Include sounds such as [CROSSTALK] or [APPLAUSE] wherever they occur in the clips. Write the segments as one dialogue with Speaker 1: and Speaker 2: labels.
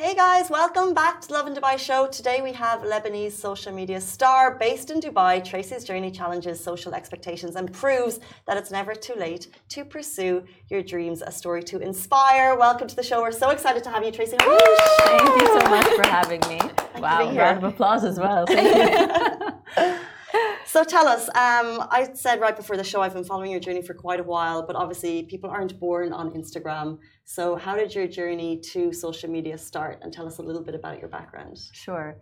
Speaker 1: Hey guys, welcome back to Lovin Dubai show. Today we have Lebanese social media star based in Dubai. Tracy's journey challenges social expectations and proves that it's never too late to pursue your dreams. A story to inspire. Welcome to the show. We're so excited to have you, Tracy.
Speaker 2: Thank you so much for having me. wow, round of applause as well. [LAUGHS] [LAUGHS]
Speaker 1: So tell us, um, I said right before the show, I've been following your journey for quite a while, but obviously people aren't born on Instagram. So how did your journey to social media start? And tell us a little bit about your background.
Speaker 2: Sure.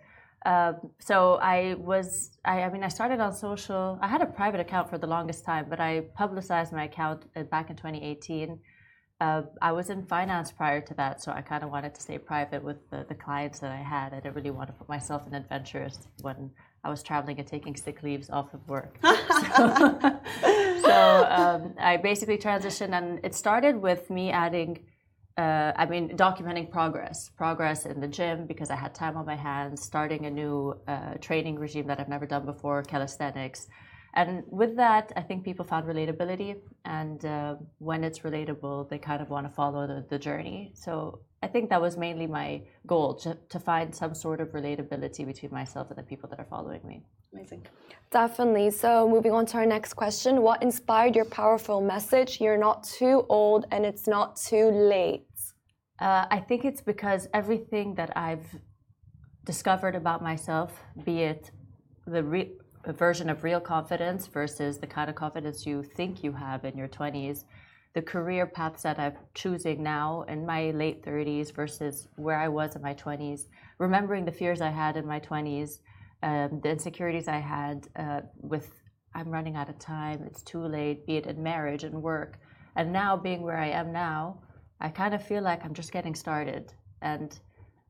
Speaker 2: Um, so I was, I, I, mean, I started on social. I had a private account for the longest time, but I publicized my account uh, back in 2018. Uh, I was in finance prior to that, so I kind of wanted to stay private with the, the clients that I had. I didn't really want to put myself in adventures when I was traveling and taking sick leaves off of work. so, [LAUGHS] [LAUGHS] so um, I basically transitioned, and it started with me adding, uh, I mean, documenting progress, progress in the gym because I had time on my hands, starting a new uh, training regime that I've never done before, calisthenics. And with that, I think people found relatability. And uh, when it's relatable, they kind of want to follow the, the journey. So I think that was mainly my goal to, to find some sort of relatability between myself and the people that are following me.
Speaker 1: Amazing.
Speaker 3: Definitely. So, moving on to our next question What inspired your powerful message? You're not too old and it's not too late.
Speaker 2: Uh, I think it's because everything that I've discovered about myself, be it the re- version of real confidence versus the kind of confidence you think you have in your 20s, the career paths that I'm choosing now in my late 30s versus where I was in my 20s, remembering the fears I had in my 20s, um, the insecurities I had uh, with I'm running out of time, it's too late, be it in marriage and work. And now being where I am now, I kind of feel like I'm just getting started. And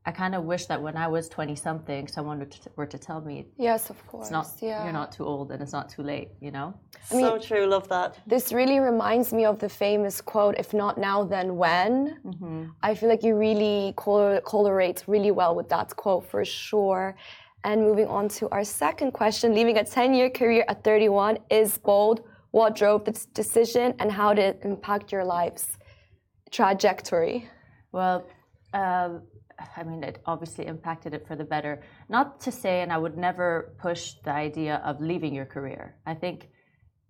Speaker 2: I kind of wish that when I was 20 something, someone were to tell me,
Speaker 3: Yes, of course.
Speaker 2: It's not,
Speaker 3: yeah.
Speaker 2: You're not too old and it's not too late, you know?
Speaker 1: I mean, so true. Love that.
Speaker 3: This really reminds me of the famous quote, if not now, then when. Mm-hmm. I feel like you really correlate really well with that quote for sure. And moving on to our second question, leaving a 10 year career at 31 is bold. What drove this decision and how did it impact your life's trajectory?
Speaker 2: Well, uh, I mean, it obviously impacted it for the better. Not to say, and I would never push the idea of leaving your career. I think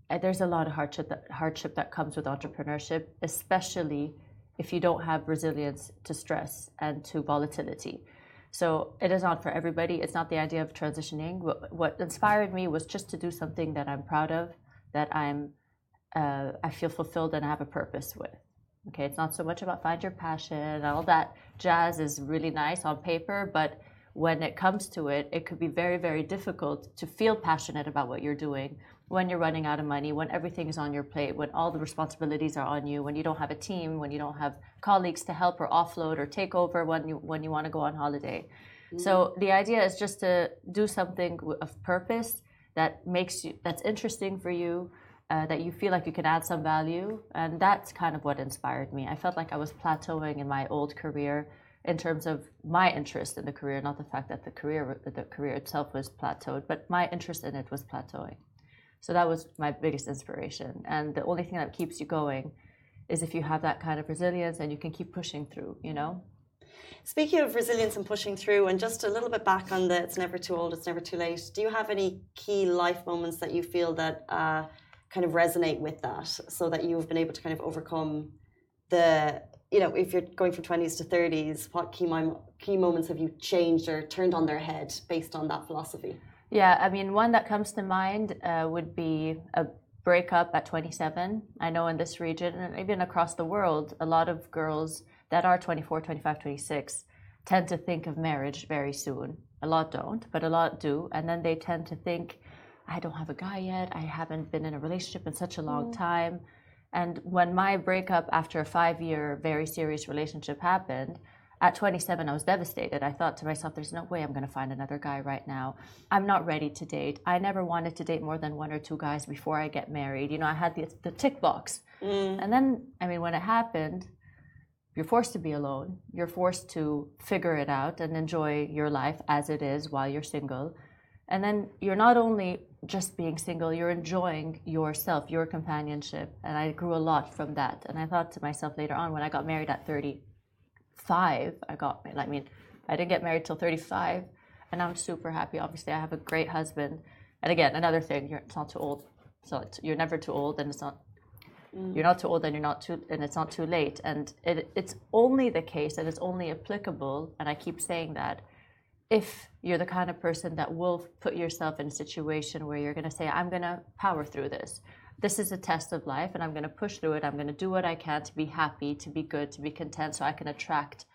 Speaker 2: uh, there's a lot of hardship that, hardship that comes with entrepreneurship, especially if you don't have resilience to stress and to volatility. So it is not for everybody. It's not the idea of transitioning. What, what inspired me was just to do something that I'm proud of, that I'm, uh, I feel fulfilled and I have a purpose with. Okay, it's not so much about find your passion. All that jazz is really nice on paper, but when it comes to it, it could be very, very difficult to feel passionate about what you're doing when you're running out of money, when everything is on your plate, when all the responsibilities are on you, when you don't have a team, when you don't have colleagues to help or offload or take over when you when you want to go on holiday. Mm. So the idea is just to do something of purpose that makes you that's interesting for you, uh, that you feel like you can add some value. And that's kind of what inspired me. I felt like I was plateauing in my old career in terms of my interest in the career, not the fact that the career the career itself was plateaued, but my interest in it was plateauing. So that was my biggest inspiration. And the only thing that keeps you going is if you have that kind of resilience and you can keep pushing through, you know?
Speaker 1: Speaking of resilience and pushing through, and just a little bit back on the it's never too old, it's never too late, do you have any key life moments that you feel that uh, kind of resonate with that so that you've been able to kind of overcome the you know if you're going from 20s to 30s what key, key moments have you changed or turned on their head based on that philosophy?
Speaker 2: Yeah i mean one that comes to mind uh, would be a breakup at 27 i know in this region and even across the world a lot of girls that are 24 25 26 tend to think of marriage very soon. A lot don't but a lot do. And then they tend to think I don't have a guy yet. I haven't been in a relationship in such a long mm. time. And when my breakup after a five year, very serious relationship happened, at 27, I was devastated. I thought to myself, there's no way I'm going to find another guy right now. I'm not ready to date. I never wanted to date more than one or two guys before I get married. You know, I had the, the tick box. Mm. And then, I mean, when it happened, you're forced to be alone. You're forced to figure it out and enjoy your life as it is while you're single. And then you're not only just being single, you're enjoying yourself, your companionship. And I grew a lot from that. And I thought to myself later on, when I got married at 35, I got, I mean, I didn't get married till 35, and I'm super happy. Obviously, I have a great husband. And again, another thing, you're, it's not too old. So you're never too old, and it's not. Mm. You're not too old, and you're not too, and it's not too late. And it, it's only the case, and it's only applicable. And I keep saying that if you're the kind of person that will put yourself in a situation where you're going to say, I'm going to power through this. This is a test of life, and I'm going to push through it. I'm going to do what I can to be happy, to be good, to be content, so I can attract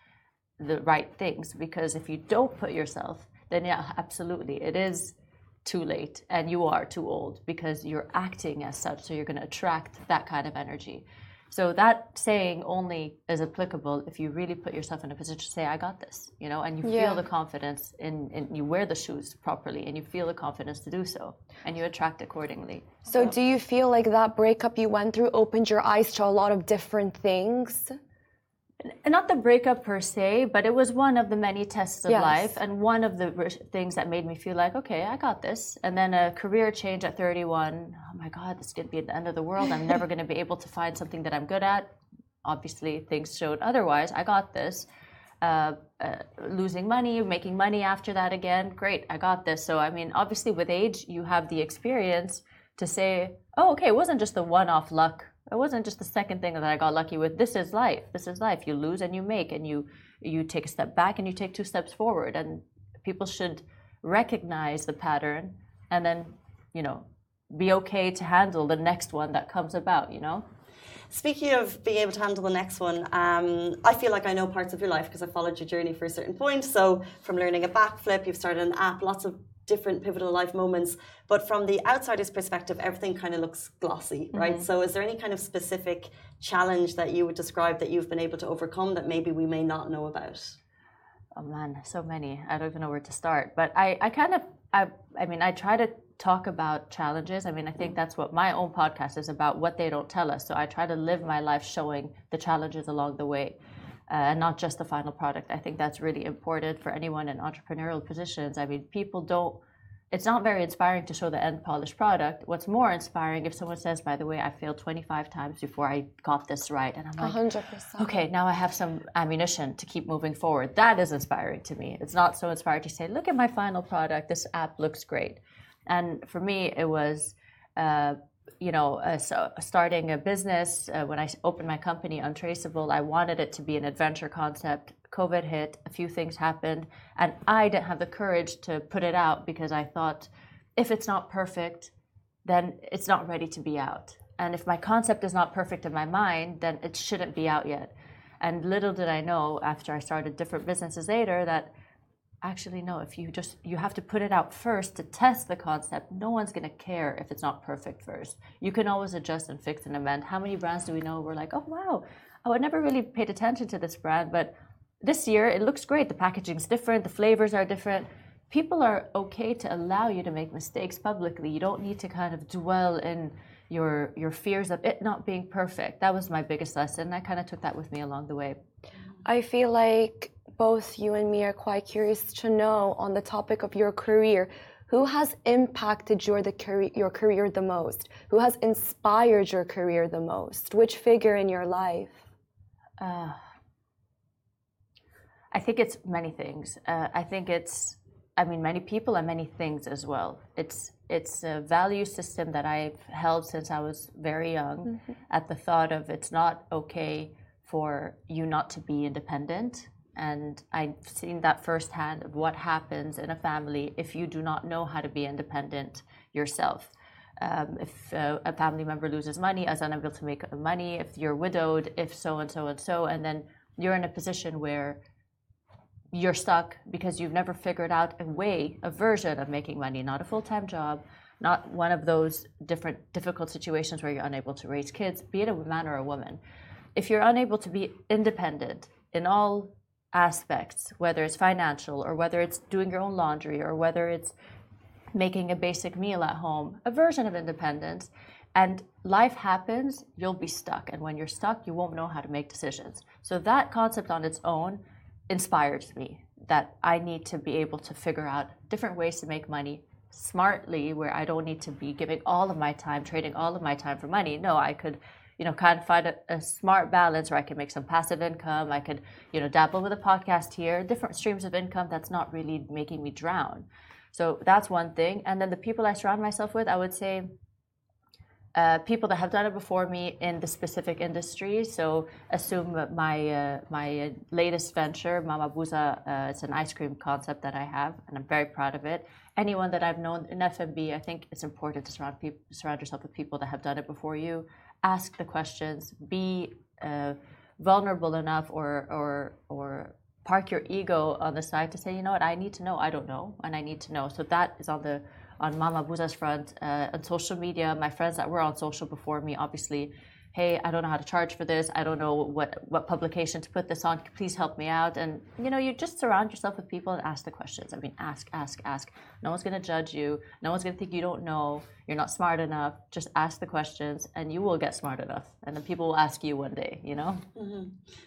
Speaker 2: the right things. Because if you don't put yourself, then yeah, absolutely, it is too late and you are too old because you're acting as such. So you're going to attract that kind of energy. So that saying only is applicable if you really put yourself in a position to say, "I got this," you know, and you yeah. feel the confidence in, in you wear the shoes properly, and you feel the confidence to do so, and you attract accordingly.
Speaker 3: So, so do you feel like that breakup you went through opened your eyes to a lot of different things?
Speaker 2: Not the breakup per se, but it was one of the many tests of yes. life and one of the things that made me feel like, okay, I got this. And then a career change at 31. Oh my God, this could be the end of the world. I'm never going to be able to find something that I'm good at. Obviously, things showed otherwise. I got this. Uh, uh, losing money, making money after that again. Great, I got this. So, I mean, obviously, with age, you have the experience to say, oh, okay, it wasn't just the one off luck it wasn't just the second thing that I got lucky with. This is life. This is life. You lose and you make, and you you take a step back and you take two steps forward. And people should recognize the pattern and then you know be okay to handle the next one that comes about. You know.
Speaker 1: Speaking of being able to handle the next one, um, I feel like I know parts of your life because I followed your journey for a certain point. So, from learning a backflip, you've started an app, lots of different pivotal life moments. But from the outsider's perspective, everything kind of looks glossy, right? Mm-hmm. So, is there any kind of specific challenge that you would describe that you've been able to overcome that maybe we may not know about?
Speaker 2: Oh man, so many. I don't even know where to start. But I, I kind of, I, I mean, I try to talk about challenges. I mean, I think that's what my own podcast is about, what they don't tell us. So I try to live my life showing the challenges along the way. Uh, and not just the final product. I think that's really important for anyone in entrepreneurial positions. I mean, people don't it's not very inspiring to show the end polished product. What's more inspiring if someone says, by the way, I failed 25 times before I got this right. And I'm like, 100%. okay, now I have some ammunition to keep moving forward. That is inspiring to me. It's not so inspiring to say, look at my final product. This app looks great. And for me, it was, uh, you know, uh, so starting a business. Uh, when I opened my company, Untraceable, I wanted it to be an adventure concept COVID hit, a few things happened, and I didn't have the courage to put it out because I thought if it's not perfect, then it's not ready to be out. And if my concept is not perfect in my mind, then it shouldn't be out yet. And little did I know after I started different businesses later that actually no, if you just you have to put it out first to test the concept, no one's gonna care if it's not perfect first. You can always adjust and fix and amend. How many brands do we know we're like, oh wow, oh, I never really paid attention to this brand, but this year it looks great. The packaging's different, the flavors are different. People are okay to allow you to make mistakes publicly. You don't need to kind of dwell in your your fears of it not being perfect. That was my biggest lesson. I kind of took that with me along the way.
Speaker 3: I feel like both you and me are quite curious to know on the topic of your career. Who has impacted your the career, your career the most? Who has inspired your career the most? Which figure in your life?
Speaker 2: Uh, I think it's many things. Uh, I think it's, I mean, many people and many things as well. It's it's a value system that I've held since I was very young. Mm-hmm. At the thought of it's not okay for you not to be independent, and I've seen that firsthand of what happens in a family if you do not know how to be independent yourself. Um, if uh, a family member loses money, is unable to make money, if you're widowed, if so and so and so, and then you're in a position where you're stuck because you've never figured out a way, a version of making money, not a full time job, not one of those different difficult situations where you're unable to raise kids, be it a man or a woman. If you're unable to be independent in all aspects, whether it's financial or whether it's doing your own laundry or whether it's making a basic meal at home, a version of independence, and life happens, you'll be stuck. And when you're stuck, you won't know how to make decisions. So that concept on its own inspires me that I need to be able to figure out different ways to make money smartly where I don't need to be giving all of my time, trading all of my time for money. No, I could you know, kind of find a, a, smart balance where I can make some passive income. I could, you know, dabble with a podcast here, different streams of income that's not really making me drown. So that's one thing. And then the people I surround myself with, I would say uh, people that have done it before me in the specific industry. So assume my uh, my latest venture, Mama Buza, uh, it's an ice cream concept that I have, and I'm very proud of it. Anyone that I've known in F&B, I think it's important to surround surround yourself with people that have done it before you. Ask the questions. Be uh, vulnerable enough, or or or park your ego on the side to say, you know what, I need to know. I don't know, and I need to know. So that is on the on Mama Buza's front uh, on social media. My friends that were on social before me, obviously, hey, I don't know how to charge for this. I don't know what what publication to put this on. Please help me out. And you know, you just surround yourself with people and ask the questions. I mean, ask, ask, ask. No one's gonna judge you. No one's gonna think you don't know. You're not smart enough. Just ask the questions, and you will get smart enough. And then people will ask you one day. You know.
Speaker 1: Mm-hmm.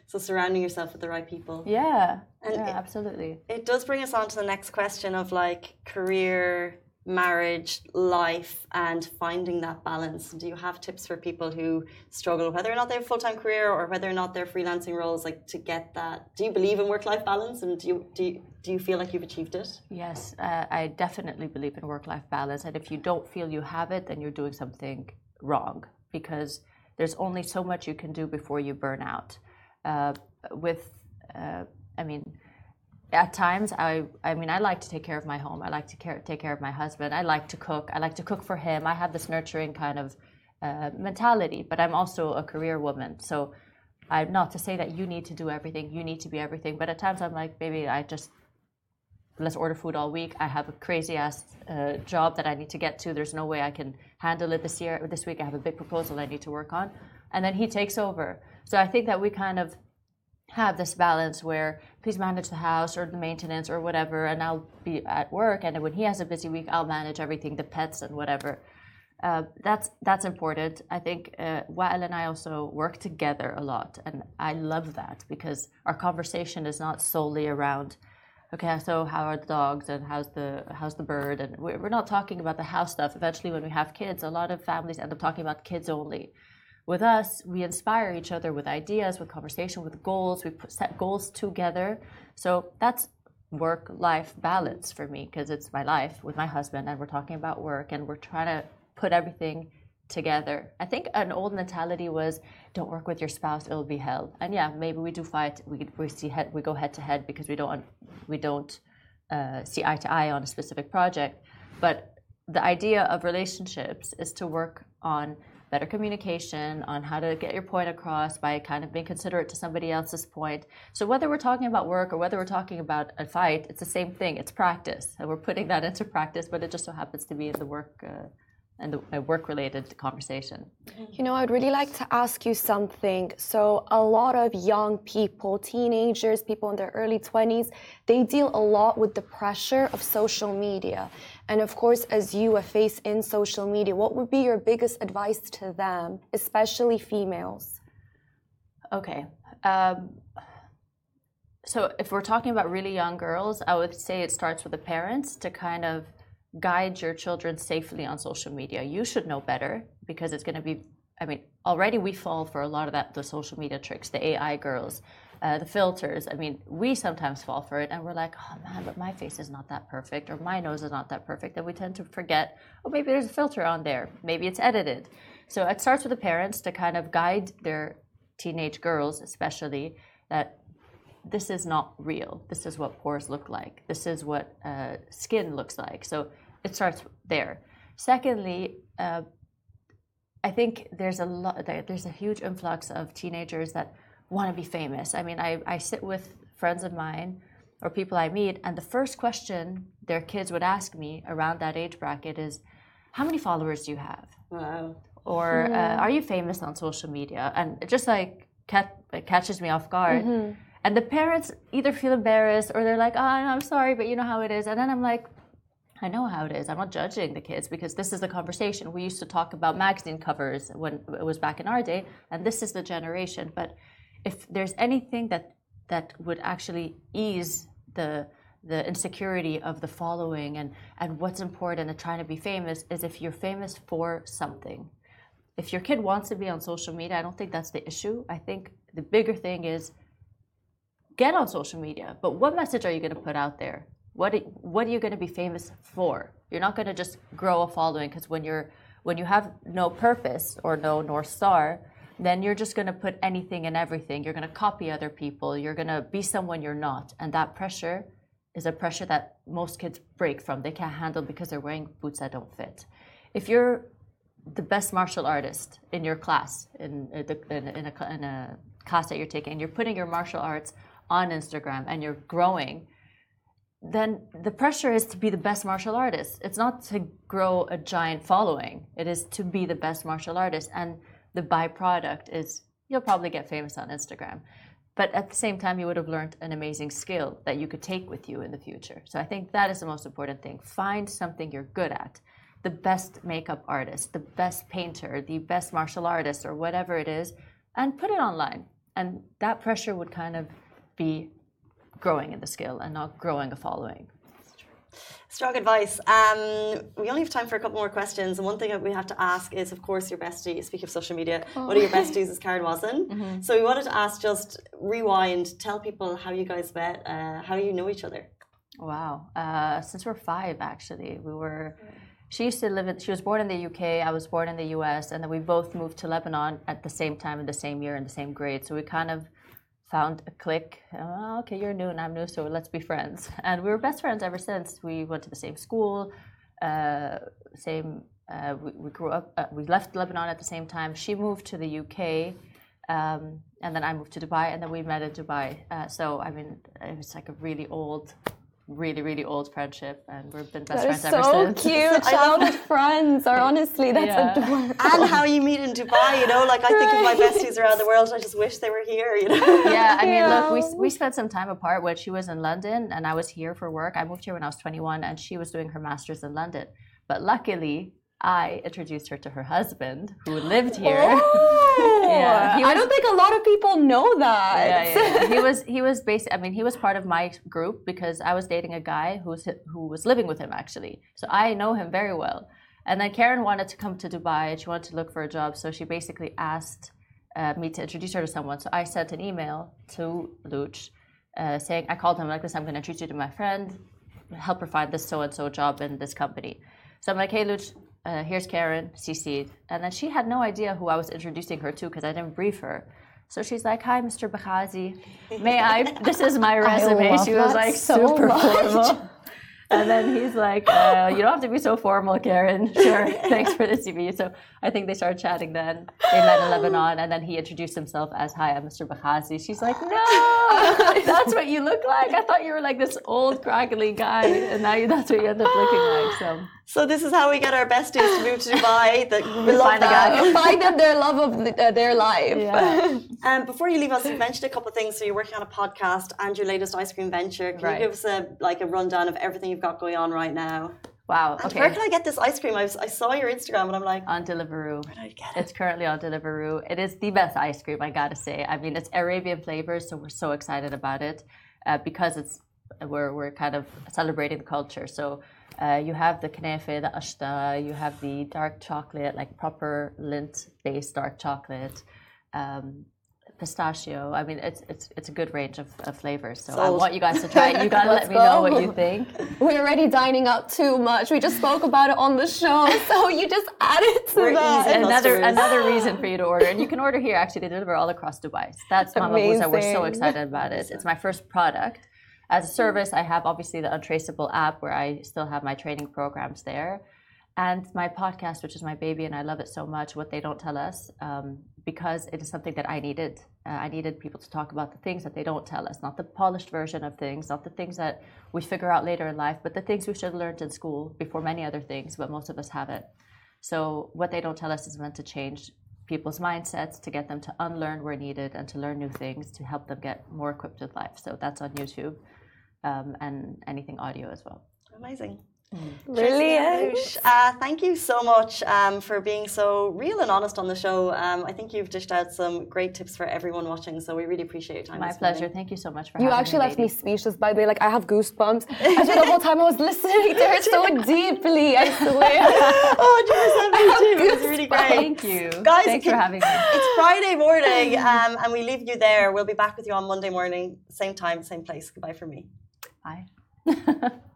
Speaker 1: So surrounding yourself with the right people.
Speaker 2: Yeah. And yeah, it, absolutely.
Speaker 1: It does bring us on to the next question of like career marriage, life, and finding that balance? Do you have tips for people who struggle, whether or not they have a full time career or whether or not they're freelancing roles, like to get that? Do you believe in work life balance, and do you do you, do you feel like you've achieved it?
Speaker 2: Yes, uh, I definitely believe in work life balance, and if you don't feel you have it, then you're doing something wrong because there's only so much you can do before you burn out. Uh, with, uh, I mean at times I I mean I like to take care of my home. I like to care, take care of my husband. I like to cook. I like to cook for him. I have this nurturing kind of uh, mentality, but I'm also a career woman. So I'm not to say that you need to do everything. You need to be everything. But at times I'm like, maybe I just let's order food all week. I have a crazy ass uh, job that I need to get to. There's no way I can handle it this year. This week I have a big proposal I need to work on, and then he takes over. So I think that we kind of have this balance where please manage the house or the maintenance or whatever, and I'll be at work. And when he has a busy week, I'll manage everything, the pets and whatever. Uh, that's that's important. I think uh, Wael and I also work together a lot, and I love that because our conversation is not solely around, okay, so how are the dogs and how's the how's the bird, and we're, we're not talking about the house stuff. Eventually, when we have kids, a lot of families end up talking about kids only with us, we inspire each other with ideas, with conversation, with goals. We set goals together. So that's work life balance for me because it's my life with my husband and we're talking about work and we're trying to put everything together. I think an old mentality was don't work with your spouse, it'll be hell. And yeah, maybe we do fight. We, we see head, we go head to head because we don't we don't uh, see eye to eye on a specific project. But the idea of relationships is to work on better communication on how to get your point across by kind of being considerate to somebody else's point. So whether we're talking about work or whether we're talking about a fight, it's the same thing. It's practice, and we're putting that into practice. But it just so happens to be in the work. Uh, and the work-related conversation.
Speaker 3: You know, I'd really like to ask you something. So, a lot of young people, teenagers, people in their early 20s, they deal a lot with the pressure of social media. And of course, as you, a face in social media, what would be your biggest advice to them, especially females?
Speaker 2: Okay. Um, so, if we're talking about really young girls, I would say it starts with the parents to kind of guide your children safely on social media. You should know better because it's going to be. I mean, already we fall for a lot of that, the social media tricks, the AI girls, uh, the filters. I mean, we sometimes fall for it and we're like, oh man, but my face is not that perfect or my nose is not that perfect. And we tend to forget, oh, maybe there's a filter on there. Maybe it's edited. So it starts with the parents to kind of guide their teenage girls, especially, that this is not real. This is what pores look like. This is what uh, skin looks like. So it starts there. Secondly, uh, I think there's a lot. There's a huge influx of teenagers that want to be famous. I mean, I, I sit with friends of mine or people I meet, and the first question their kids would ask me around that age bracket is, "How many followers do you have?"
Speaker 1: Wow.
Speaker 2: Or uh, mm-hmm. "Are you famous on social media?" And it just like cat, it catches me off guard. Mm-hmm. And the parents either feel embarrassed or they're like, oh, I'm sorry, but you know how it is. And then I'm like, I know how it is. I'm not judging the kids because this is the conversation. We used to talk about magazine covers when it was back in our day, and this is the generation. But if there's anything that that would actually ease the the insecurity of the following and and what's important and trying to be famous is if you're famous for something if your kid wants to be on social media, I don't think that's the issue. I think the bigger thing is get on social media, but what message are you going to put out there? What what are you going to be famous for? You're not going to just grow a following because when you're when you have no purpose or no north star, then you're just going to put anything and everything. You're going to copy other people. You're going to be someone you're not, and that pressure is a pressure that most kids break from. They can't handle because they're wearing boots that don't fit. If you're the best martial artist in your class, in, in, in, a, in a class that you're taking, and you're putting your martial arts on Instagram and you're growing, then the pressure is to be the best martial artist. It's not to grow a giant following, it is to be the best martial artist. And the byproduct is you'll probably get famous on Instagram. But at the same time, you would have learned an amazing skill that you could take with you in the future. So I think that is the most important thing. Find something you're good at. The best makeup artist, the best painter, the best martial artist, or whatever it is, and put it online. And that pressure would kind of be growing in the skill and not growing a following.
Speaker 1: Strong advice. Um, we only have time for a couple more questions. And one thing that we have to ask is, of course, your bestie. Speak of social media, oh. one of your besties is Karen Wazen. Mm -hmm. So we wanted to ask, just rewind, tell people how you guys met, uh, how you know each other.
Speaker 2: Wow. Uh, since we're five, actually, we were. She used to live in. She was born in the UK. I was born in the US, and then we both moved to Lebanon at the same time in the same year in the same grade. So we kind of found a click. Oh, okay, you're new and I'm new, so let's be friends. And we were best friends ever since. We went to the same school, uh, same. Uh, we, we, grew up. Uh, we left Lebanon at the same time. She moved to the UK, um, and then I moved to Dubai, and then we met in Dubai. Uh, so I mean, it was like a really old really, really old friendship, and we've been best
Speaker 3: that
Speaker 2: friends ever
Speaker 3: so
Speaker 2: since.
Speaker 3: so cute. [LAUGHS] Childhood friends are honestly that's yeah. adorable.
Speaker 1: And how you meet in Dubai, you know, like I think of my besties around the world. I just wish they were here, you know. [LAUGHS]
Speaker 2: Yeah, I mean, yeah. look, we we spent some time apart when she was in London, and I was here for work. I moved here when I was 21, and she was doing her masters in London. But luckily, I introduced her to her husband who lived here.
Speaker 3: Oh, [LAUGHS] yeah, was, I don't think a lot of people know that.
Speaker 2: Yeah, yeah, yeah. he was he was [LAUGHS] basically. I mean, he was part of my group because I was dating a guy who was who was living with him actually. So I know him very well. And then Karen wanted to come to Dubai. and She wanted to look for a job, so she basically asked uh, me to introduce her to someone. So I sent an email to Luch uh, saying, I called him like this. I'm going to introduce you to my friend, help her find this so and so job in this company. So I'm like, hey, Luch, uh, here's Karen, CC'd. And then she had no idea who I was introducing her to because I didn't brief her. So she's like, "Hi, Mr. Bakhazi. May I? [LAUGHS] [LAUGHS] This is my resume." she was like so super much. formal. And then he's like, uh, "You don't have to be so formal, Karen. [LAUGHS] Sure, thanks for the CV." So I think they started chatting. Then they met in Lebanon, and then he introduced himself as, "Hi, I'm Mr. Bakhazi." She's like, "No, that's what you look like. I thought you were like this old, craggly guy, and now that's what you end up looking like." So.
Speaker 1: So this is how we get our besties to move to Dubai. [GASPS] That we love
Speaker 3: find that. [LAUGHS] Find them their love of the, uh, their life.
Speaker 1: Yeah. um, before you leave us, you mentioned a couple of things. So you're working on a podcast and your latest ice cream venture. Can right. you give us a like a rundown of everything you've got going on right now?
Speaker 2: Wow. Okay.
Speaker 1: where can I get this ice cream? I, was, I saw your Instagram and I'm like,
Speaker 2: on Deliveroo. Where did I get it? It's currently on Deliveroo. It is the best ice cream, I gotta say. I mean, it's Arabian flavors, so we're so excited about it uh, because it's we're we're kind of celebrating the culture. So uh, you have the knafe, the ashta, you have the dark chocolate, like proper Lindt-based dark chocolate, um, pistachio. I mean, it's it's it's a good range of, of flavors. So Sold. I want you guys to try it. You [LAUGHS] gotta let me go. know what you think. [LAUGHS]
Speaker 3: We're already dining out too much. We just spoke about it on the show, [LAUGHS] so you just added to We're that.
Speaker 2: Another another reason for you to order, and you can order here. Actually, they deliver all across Dubai. So that's Mama Buza. We're so excited about it. It's my first product. As a service, I have obviously the Untraceable app where I still have my training programs there. And my podcast, which is my baby, and I love it so much, What They Don't Tell Us, um, because it is something that I needed. Uh, I needed people to talk about the things that they don't tell us, not the polished version of things, not the things that we figure out later in life, but the things we should have learned in school before many other things, but most of us haven't. So, What They Don't Tell Us is meant to change people's mindsets, to get them to unlearn where needed and to learn new things to help them get more equipped with life. So, that's on YouTube um, and anything audio as well.
Speaker 1: Amazing.
Speaker 3: Brilliant.
Speaker 1: Uh, thank you so much um, for being so real and honest on the show. Um, I think you've dished out some great tips for everyone watching, so we really appreciate your time.
Speaker 2: My pleasure.
Speaker 1: morning.
Speaker 2: Thank you so much for having me.
Speaker 3: You
Speaker 2: having
Speaker 3: actually
Speaker 2: me.
Speaker 3: left me speechless, by the way. Like, I have goosebumps. Actually, the whole time I was listening to her so [LAUGHS] deeply, I swear. [LAUGHS]
Speaker 1: Oh, 100% me too. It was really great.
Speaker 2: Thank you.
Speaker 1: Guys,
Speaker 2: Thanks
Speaker 1: it
Speaker 2: for having me.
Speaker 1: It's Friday morning, um, and we leave you there. We'll be back with you on Monday morning, same time, same place. Goodbye from me.
Speaker 2: Bye. [LAUGHS]